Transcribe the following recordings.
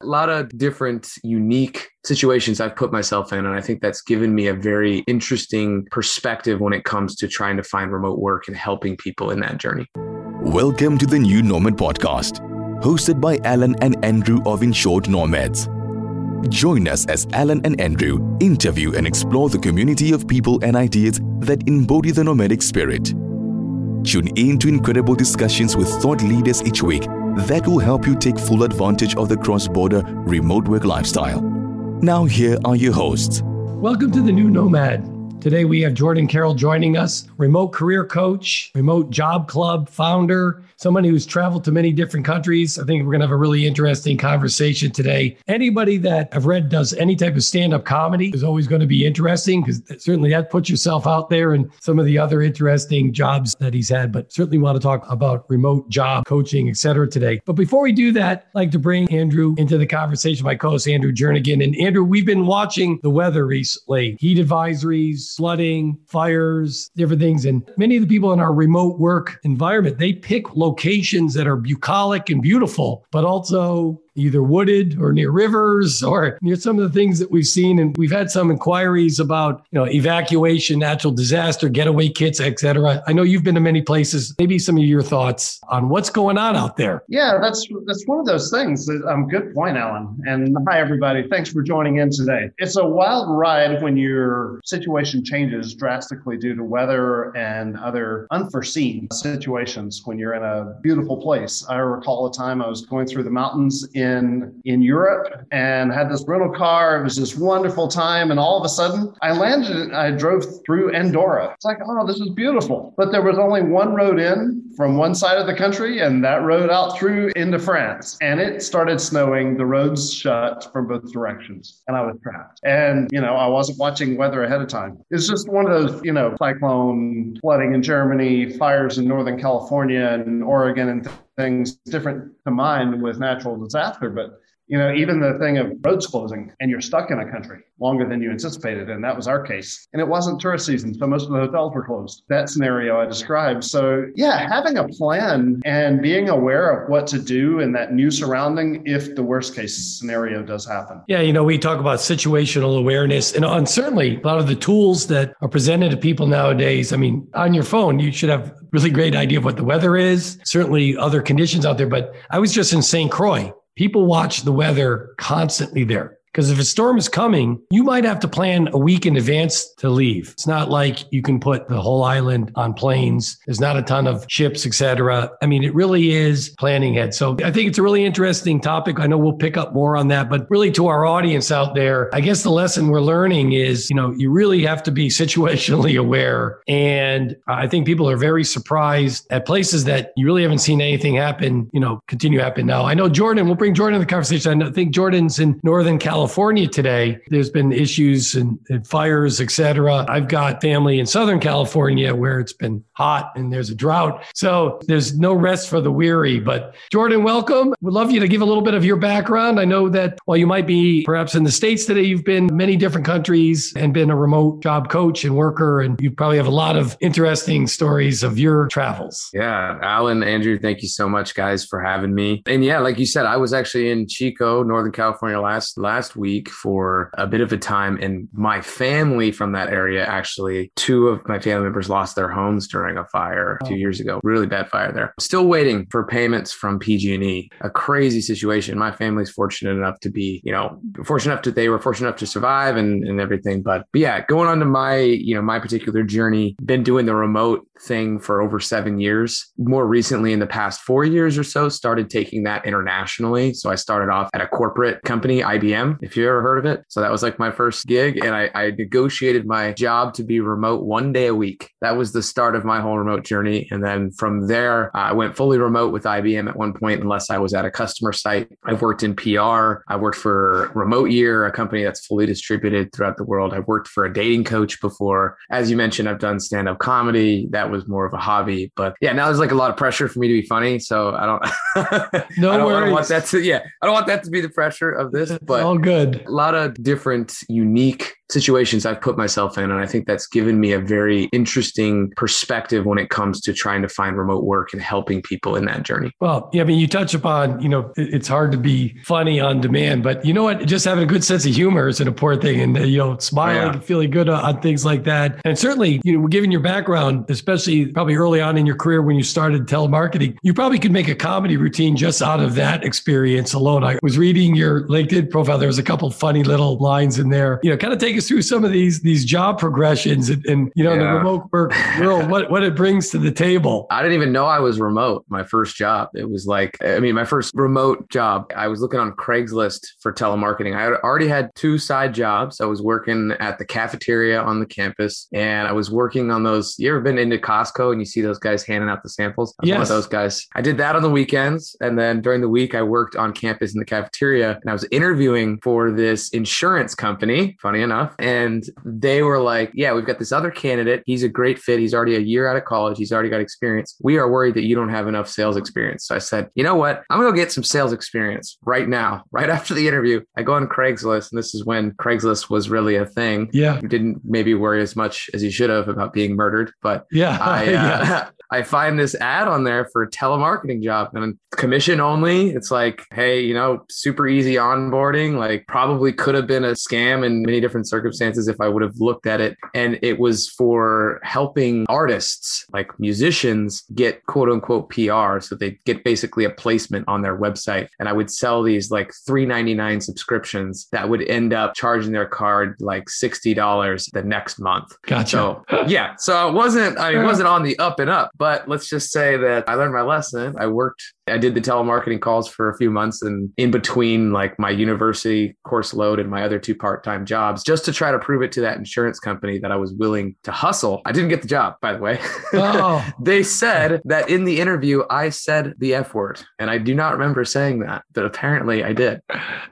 A lot of different unique situations I've put myself in. And I think that's given me a very interesting perspective when it comes to trying to find remote work and helping people in that journey. Welcome to the New Nomad podcast, hosted by Allen and Andrew of Insured Nomads. Join us as Allen and Andrew interview and explore the community of people and ideas that embody the nomadic spirit. Tune in to incredible discussions with thought leaders each week that will help you take full advantage of the cross border remote work lifestyle. Now, here are your hosts. Welcome to the New Nomad. Today we have Jordan Carroll joining us, remote career coach, remote job club founder, somebody who's traveled to many different countries. I think we're going to have a really interesting conversation today. Anybody that I've read does any type of stand up comedy is always going to be interesting because certainly that puts yourself out there and some of the other interesting jobs that he's had. But certainly want to talk about remote job coaching, etc. today. But before we do that, I'd like to bring Andrew into the conversation, my co host, Andrew Jernigan. And Andrew, we've been watching the weather recently, heat advisories flooding, fires, different things. And many of the people in our remote work environment, they pick locations that are bucolic and beautiful, but also either wooded or near rivers or near some of the things that we've seen. And we've had some inquiries about, you know, evacuation, natural disaster, getaway kits, et cetera. I know you've been to many places. Maybe some of your thoughts on what's going on out there. Yeah, that's that's one of those things. Um, good point, Allen. And hi, everybody. Thanks for joining in today. It's a wild ride when your situation changes drastically due to weather and other unforeseen situations when you're in a beautiful place. I recall a time I was going through the mountains in in in Europe and had this rental car. It was this wonderful time, and all of a sudden, I landed. I drove through Andorra. It's like, oh, this is beautiful. But there was only one road in from one side of the country, and that road out through into France. And it started snowing. The roads shut from both directions, and I was trapped. And you know, I wasn't watching weather ahead of time. It's just one of those, you know, cyclone flooding in Germany, fires in Northern California and Oregon, and things different to mine with natural disaster, but you know, even the thing of roads closing and you're stuck in a country longer than you anticipated. And that was our case. And it wasn't tourist season. So most of the hotels were closed. That scenario I described. So yeah, having a plan and being aware of what to do in that new surrounding if the worst case scenario does happen. Yeah. You know, we talk about situational awareness and, certainly a lot of the tools that are presented to people nowadays. I mean, on your phone, you should have really great idea of what the weather is, certainly other conditions out there. But I was just in St. Croix people watch the weather constantly there. Because if a storm is coming, you might have to plan a week in advance to leave. It's not like you can put the whole island on planes. There's not a ton of ships, etc. I mean, it really is planning ahead. So I think it's a really interesting topic. I know we'll pick up more on that, but really to our audience out there, I guess the lesson we're learning is, you know, you really have to be situationally aware. And I think people are very surprised at places that you really haven't seen anything happen, you know, continue to happen now. I know Jordan, we'll bring Jordan in the conversation. I think Jordan's in Northern California California today, there's been issues and, and fires, et cetera. I've got family in Southern California where it's been hot and there's a drought. So there's no rest for the weary. But Jordan, welcome. Would love you to give a little bit of your background. I know that while you might be perhaps in the States today, you've been many different countries and been a remote job coach and worker. And you probably have a lot of interesting stories of your travels. Yeah. Allen, Andrew, thank you so much, guys, for having me. And yeah, like you said, I was actually in Chico, Northern California last last week for a bit of a time. And my family from that area actually, two of my family members lost their homes during a fire few oh. years ago. Really bad fire there. Still waiting for payments from PG&E. A crazy situation. My family's fortunate enough to be, you know, fortunate enough to they were fortunate enough to survive and, and everything. But, but yeah, going on to my, you know, my particular journey, been doing the remote thing for over seven years. More recently, in the past four years or so, started taking that internationally. So I started off at a corporate company, IBM, if you ever heard of it. So that was like my first gig. And I, I negotiated my job to be remote one day a week. That was the start of my whole remote journey. And then from there, uh, I went fully remote with IBM at one point, unless I was at a customer site. I've worked in PR. I worked for Remote Year, a company that's fully distributed throughout the world. I've worked for a dating coach before. As you mentioned, I've done stand up comedy. That was more of a hobby. But yeah, now there's like a lot of pressure for me to be funny. So I don't, no I don't. I don't want that to, yeah, I don't want that to be the pressure of this, but all good. A lot of different unique situations I've put myself in. And I think that's given me a very interesting perspective when it comes to trying to find remote work and helping people in that journey. Well, yeah, I mean, you touch upon, you know, it's hard to be funny on demand, but you know what? Just having a good sense of humor is an important thing. And, you know, smiling yeah. and feeling good on things like that. And certainly, you know, given your background, especially probably early on in your career when you started telemarketing, you probably could make a comedy routine just out of that experience alone. I was reading your LinkedIn profile. There was a couple funny little lines in there. You know, kind of take us through some of these these job progressions and, and you know, yeah. the remote work world, what what it brings to the table. I didn't even know I was remote. My first job. It was like, I mean, my first remote job. I was looking on Craigslist for telemarketing. I already had two side jobs. I was working at the cafeteria on the campus, and I was working on those. You ever been into Costco and you see those guys handing out the samples? I yes. those guys. I did that on the weekends, and then during the week, I worked on campus in the cafeteria, and I was interviewing for this insurance company. Funny enough, and they were like, "Yeah, we've got this other candidate. He's a great fit. He's already a year out of college. He's already got experience. We are worried that you don't have enough sales experience." So I said, "You know what? I'm gonna go get some sales experience right now. Right after the interview, I go on Craigslist, and this is when Craigslist was really a thing. Yeah, didn't maybe worry as much as you should have about being murdered, but yeah, I, uh, yeah. I find this ad on there for a telemarketing job and commission only. It's like, hey, you know, super easy onboarding. Like, probably could have been a scam in many different circumstances if I would have looked at it. And it was for helping artists, like musicians, get quote unquote PR. So they get basically a placement on their website. And I would sell these like $3.99 subscriptions that would end up charging their card like $60 the next month. Gotcha. So, yeah. So it wasn't, I mean, it wasn't on the up and up but let's just say that I learned my lesson. I worked I did the telemarketing calls for a few months and in between like my university course load and my other two part-time jobs just to try to prove it to that insurance company that I was willing to hustle. I didn't get the job, by the way. Oh. they said that in the interview I said the F word and I do not remember saying that, but apparently I did.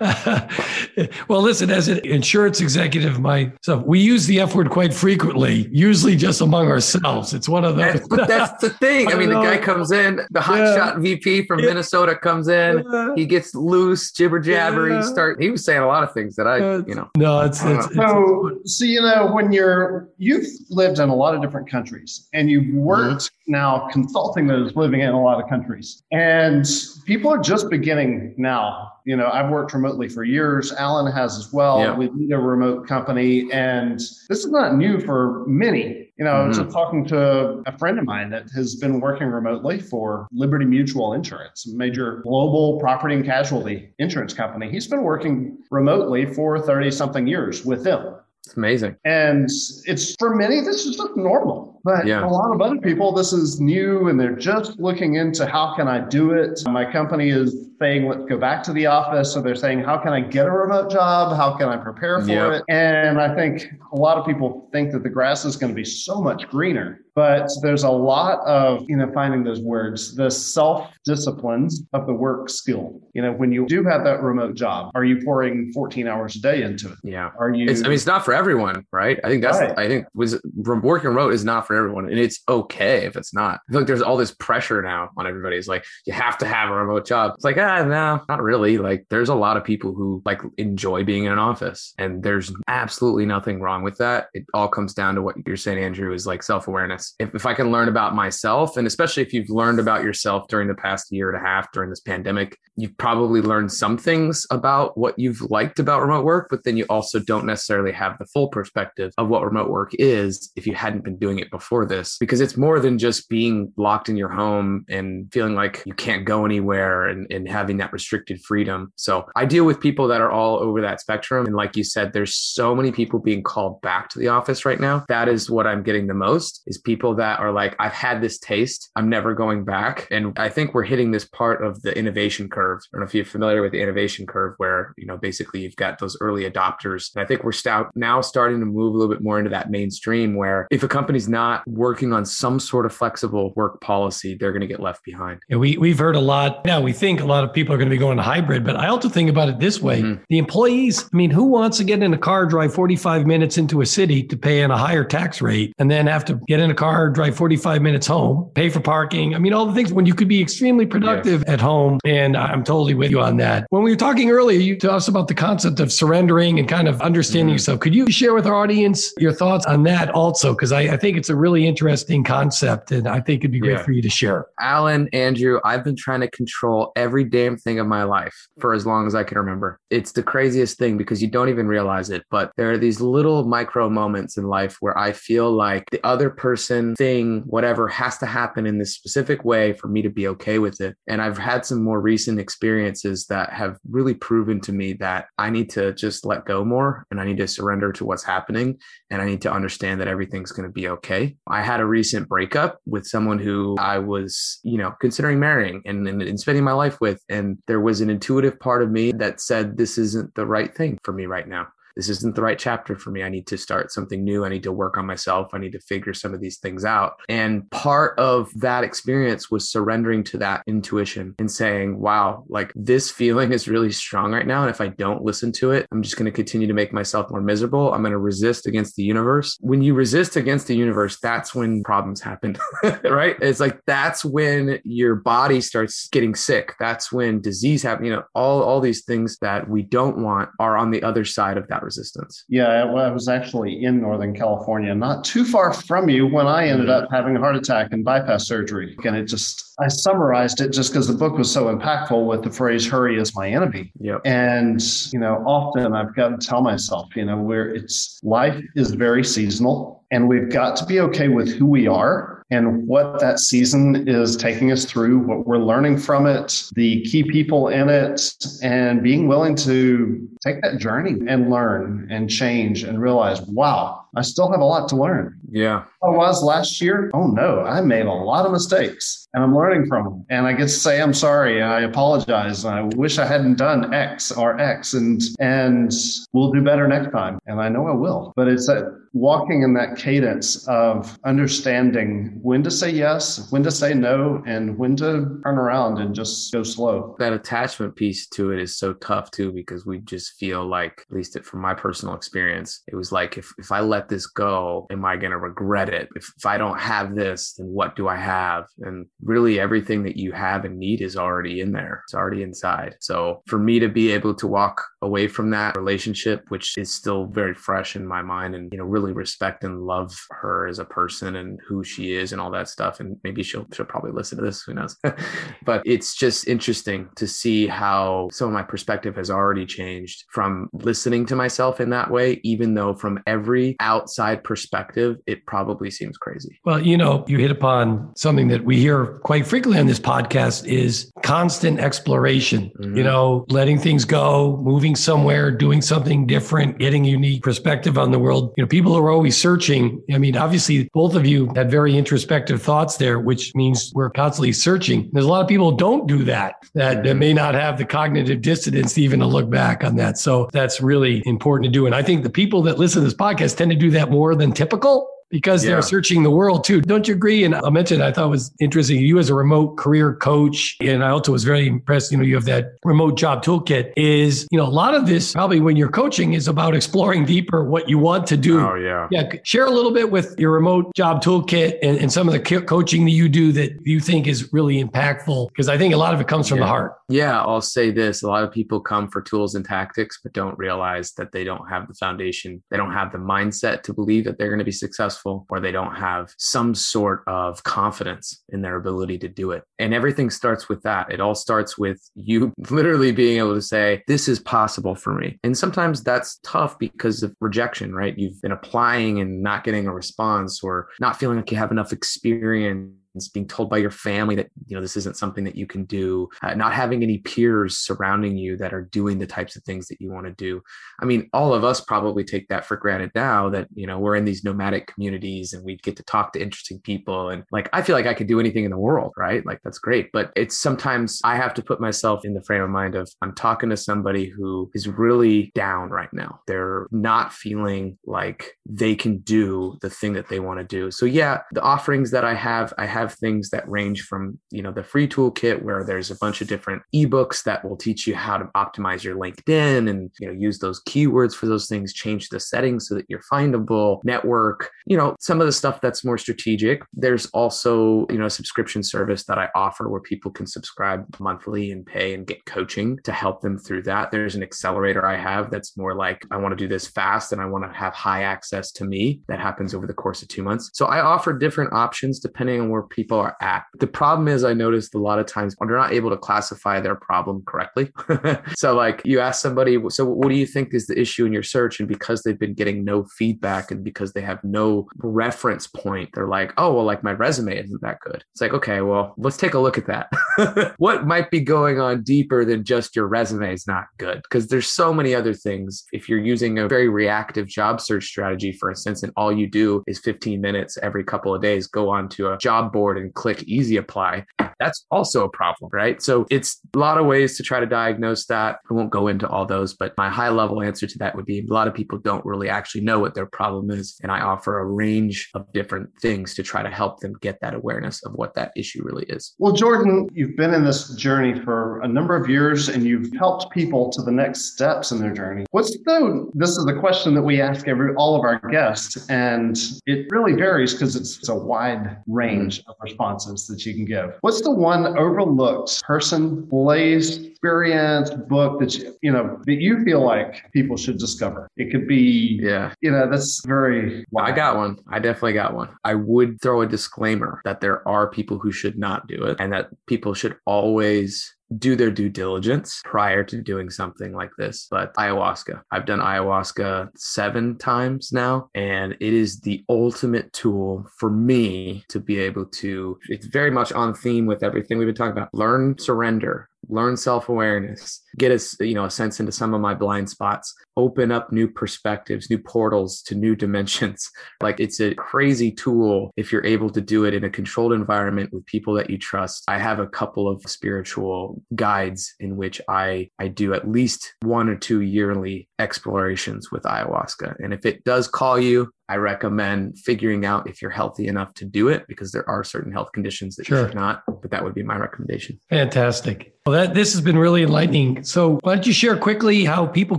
well, listen, as an insurance executive myself, we use the F word quite frequently, usually just among ourselves. It's one of those. but that's the thing. I, I mean, know. the guy comes in, the hotshot yeah. VP from yeah. Minnesota comes in. Yeah. He gets loose, jibber jabber. Yeah. He start. He was saying a lot of things that I, you know. No, it's, it's, it's so. So you know, when you're you've lived in a lot of different countries, and you've worked mm-hmm. now consulting those living in a lot of countries, and people are just beginning now. You know, I've worked remotely for years. Allen has as well. Yeah. We lead a remote company, and this is not new for many. You know, mm-hmm. I was just talking to a friend of mine that has been working remotely for Liberty Mutual Insurance, a major global property and casualty insurance company. He's been working remotely for 30 something years with them. It's amazing. And it's for many, this is just normal. But yeah. a lot of other people, this is new and they're just looking into how can I do it? My company is saying, let's go back to the office. So they're saying, how can I get a remote job? How can I prepare for yep. it? And I think a lot of people think that the grass is going to be so much greener but there's a lot of you know finding those words the self disciplines of the work skill you know when you do have that remote job are you pouring 14 hours a day into it yeah are you it's, i mean it's not for everyone right i think that's right. i think was working remote is not for everyone and it's okay if it's not. I feel like there's all this pressure now on everybody. It's like you have to have a remote job. It's like ah no not really. Like there's a lot of people who like enjoy being in an office and there's absolutely nothing wrong with that. It all comes down to what you're saying andrew is like self-awareness. If, if I can learn about myself, and especially if you've learned about yourself during the past year and a half during this pandemic, you've probably learned some things about what you've liked about remote work, but then you also don't necessarily have the full perspective of what remote work is if you hadn't been doing it before this, because it's more than just being locked in your home and feeling like you can't go anywhere and, and having that restricted freedom. So I deal with people that are all over that spectrum. And like you said, there's so many people being called back to the office right now. That is what I'm getting the most is people that are like, I've had this taste, I'm never going back. And I think we're hitting this part of the innovation curve. I don't know if you're familiar with the innovation curve, where, you know, basically you've got those early adopters. And I think we're now starting to move a little bit more into that mainstream where if a company's not not working on some sort of flexible work policy, they're going to get left behind. Yeah, we, we've heard a lot. Now we think a lot of people are going to be going to hybrid, but I also think about it this way. Mm-hmm. The employees, I mean, who wants to get in a car, drive 45 minutes into a city to pay in a higher tax rate and then have to get in a car, drive 45 minutes home, pay for parking? I mean, all the things when you could be extremely productive yes. at home. And I'm totally with you on that. When we were talking earlier, you told us about the concept of surrendering and kind of understanding mm-hmm. yourself. Could you share with our audience your thoughts on that also? Because I, I, think it's a really interesting concept and I think it'd be great yeah. for you to share. Allen, Andrew, I've been trying to control every damn thing of my life for as long as I can remember. It's the craziest thing because you don't even realize it, but there are these little micro moments in life where I feel like the other person, thing, whatever has to happen in this specific way for me to be okay with it. And I've had some more recent experiences that have really proven to me that I need to just let go more and I need to surrender to what's happening and I need to understand that everything's going to be okay. I had a recent breakup with someone who I was, you know, considering marrying and, and, and spending my life with. And there was an intuitive part of me that said, this isn't the right thing for me right now this isn't the right chapter for me. I need to start something new. I need to work on myself. I need to figure some of these things out. And part of that experience was surrendering to that intuition and saying, wow, like this feeling is really strong right now. And if I don't listen to it, I'm just going to continue to make myself more miserable. I'm going to resist against the universe. When you resist against the universe, that's when problems happen, right? It's like that's when your body starts getting sick. That's when disease happens. You know, all, all these things that we don't want are on the other side of that resistance. Yeah, I was actually in Northern California, not too far from you, when I ended mm-hmm. up having a heart attack and bypass surgery. And it just, I summarized it just because the book was so impactful with the phrase "hurry is my enemy." Yep. And you know, often I've got to tell myself, you know, where it's life is very seasonal, and we've got to be okay with who we are and what that season is taking us through, what we're learning from it, the key people in it, and being willing to take that journey and learn and change and realize, wow, I still have a lot to learn. Yeah. I was last year. Oh no, I made a lot of mistakes and I'm learning from them. And I get to say I'm sorry. I apologize. I wish I hadn't done X or X and and we'll do better next time. And I know I will. But it's that walking in that cadence of understanding when to say yes, when to say no, and when to turn around and just go slow. That attachment piece to it is so tough too, because we just feel like, at least from my personal experience, it was like if, if I let this go, am I going to regret it? If, if I don't have this, then what do I have? And really everything that you have and need is already in there. It's already inside. So for me to be able to walk away from that relationship, which is still very fresh in my mind and, you know, really respect and love her as a person and who she is and all that stuff. And maybe she'll, she'll probably listen to this, who knows? but it's just interesting to see how some of my perspective has already changed from listening to myself in that way, even though from every outside perspective, it probably seems crazy. Well, you know, you hit upon something that we hear quite frequently on this podcast is constant exploration, mm-hmm. you know, letting things go, moving somewhere, doing something different, getting unique perspective on the world. You know, people are always searching. I mean, obviously, both of you had very introspective thoughts there, which means we're constantly searching. There's a lot of people don't do that, that, that may not have the cognitive dissonance to even to look back on that. So that's really important to do. And I think the people that listen to this podcast tend to do that more than typical because they're searching the world too. Don't you agree? And I'll mention, I thought it was interesting. You as a remote career coach, and I also was very impressed, you know, you have that remote job toolkit is, you know, a lot of this probably when you're coaching is about exploring deeper what you want to do. Oh, yeah. Yeah. Share a little bit with your remote job toolkit and, and some of the coaching that you do that you think is really impactful. Because I think a lot of it comes from yeah. the heart. Yeah. I'll say this. A lot of people come for tools and tactics, but don't realize that they don't have the foundation. They don't have the mindset to believe that they're going to be successful successful or they don't have some sort of confidence in their ability to do it. And everything starts with that. It all starts with you literally being able to say, This is possible for me. And sometimes that's tough because of rejection, right? You've been applying and not getting a response or not feeling like you have enough experience being told by your family that you know this isn't something that you can do, uh, not having any peers surrounding you that are doing the types of things that you want to do. I mean, all of us probably take that for granted now that you know we're in these nomadic communities and we get to talk to interesting people and like I feel like I could do anything in the world, right? Like that's great, but it's sometimes I have to put myself in the frame of mind of I'm talking to somebody who is really down right now. They're not feeling like they can do the thing that they want to do. So yeah, the offerings that I have, I have things that range from, you know, the free toolkit where there's a bunch of different ebooks that will teach you how to optimize your LinkedIn and, you know, use those keywords for those things, change the settings so that you're findable, network, you know, some of the stuff that's more strategic. There's also, you know, a subscription service that I offer where people can subscribe monthly and pay and get coaching to help them through that. There's an accelerator I have that's more like I want to do this fast and I want to have high access to me. That happens over the course of two months. So I offer different options depending on where people are at. The problem is I noticed a lot of times they're not able to classify their problem correctly. so like you ask somebody, so what do you think is the issue in your search? And because they've been getting no feedback and because they have no reference point, they're like, oh, well, like my resume isn't that good. It's like, okay, well, let's take a look at that. what might be going on deeper than just your resume is not good? Because there's so many other things. If you're using a very reactive job search strategy, for instance, and all you do is 15 minutes every couple of days, go on to a job board and click easy apply, that's also a problem, right? So it's a lot of ways to try to diagnose that. I won't go into all those, but my high level answer to that would be a lot of people don't really actually know what their problem is. And I offer a range of different things to try to help them get that awareness of what that issue really is. Well, Jordan, you've been in this journey for a number of years and you've helped people to the next steps in their journey. What's the, this is the question that we ask every, all of our guests, and it really varies because it's, it's a wide range of responses that you can give. What's the one overlooked person, place, experience, book that you, you know, that you feel like people should discover? It could be, yeah, you know, that's very. Wide. I got one. I definitely got one. I would throw a disclaimer that there are people who should not do it and that people should always do their due diligence prior to doing something like this. But ayahuasca, I've done ayahuasca seven times now, and it is the ultimate tool for me to be able to, it's very much on theme with everything we've been talking about. Learn surrender, learn self-awareness get a you know a sense into some of my blind spots open up new perspectives new portals to new dimensions like it's a crazy tool if you're able to do it in a controlled environment with people that you trust i have a couple of spiritual guides in which i i do at least one or two yearly explorations with ayahuasca and if it does call you I recommend figuring out if you're healthy enough to do it because there are certain health conditions that sure. you should not, but that would be my recommendation. Fantastic. Well, that this has been really enlightening. So, why don't you share quickly how people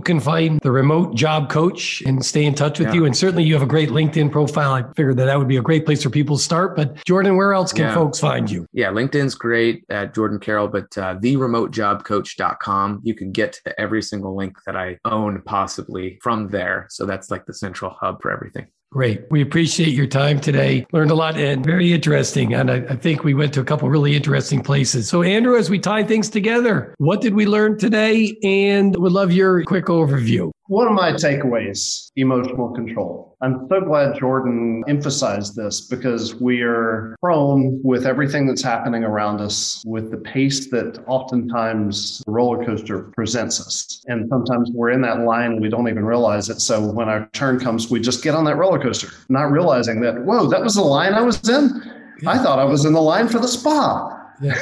can find the remote job coach and stay in touch with yeah. you? And certainly, you have a great LinkedIn profile. I figured that that would be a great place for people to start. But Jordan, where else can yeah. folks find you? Yeah, LinkedIn's great at Jordan Carroll, but uh, theremotejobcoach.com. You can get to every single link that I own possibly from there. So that's like the central hub for everything. Great. We appreciate your time today. Learned a lot and very interesting. And I, I, think we went to a couple really interesting places. So, Andrew, as we tie things together, what did we learn today? And would love your quick overview. One of my takeaways emotional control. I'm so glad Jordan emphasized this because we are prone with everything that's happening around us with the pace that oftentimes the roller coaster presents us. And sometimes we're in that line we don't even realize it. So when our turn comes, we just get on that roller coaster, not realizing that, whoa, that was the line I was in. I thought I was in the line for the spa. Yeah.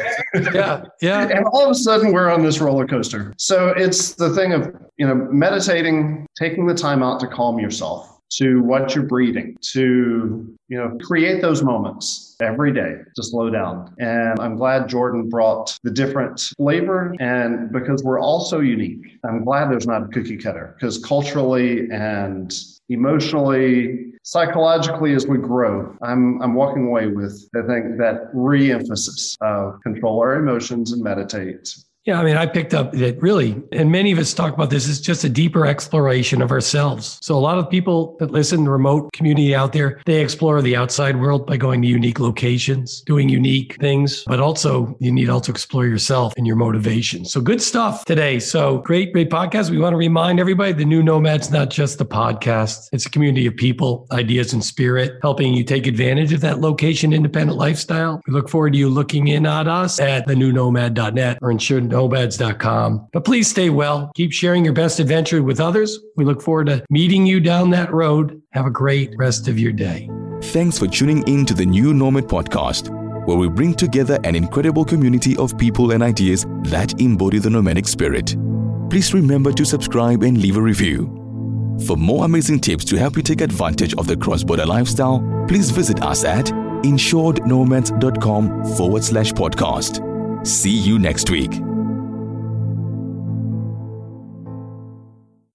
yeah. Yeah. and all of a sudden we're on this roller coaster. So it's the thing of, you know, meditating, taking the time out to calm yourself, to what you're breathing, to, you know, create those moments every day to slow down. And I'm glad Jordan brought the different flavor and because we're all so unique. I'm glad there's not a cookie cutter because culturally and emotionally, psychologically as we grow, I'm I'm walking away with I think that re-emphasis of control our emotions and meditate Yeah, I mean, I picked up that really, and many of us talk about this, is just a deeper exploration of ourselves. So a lot of people that listen, the remote community out there, they explore the outside world by going to unique locations, doing unique things, but also you need also explore yourself and your motivation. So good stuff today. So great, great podcast. We want to remind everybody the new Nomad's not just the podcast. It's a community of people, ideas, and spirit, helping you take advantage of that location independent lifestyle. We look forward to you looking in at us at thenewnomad.net or insurednomads.com. But please stay well. Keep sharing your best adventure with others. We look forward to meeting you down that road. Have a great rest of your day. Thanks for tuning in to the New Nomad podcast, where we bring together an incredible community of people and ideas that embody the nomadic spirit. Please remember to subscribe and leave a review. For more amazing tips to help you take advantage of the cross border lifestyle, please visit us at insurednomads.com forward slash podcast. See you next week.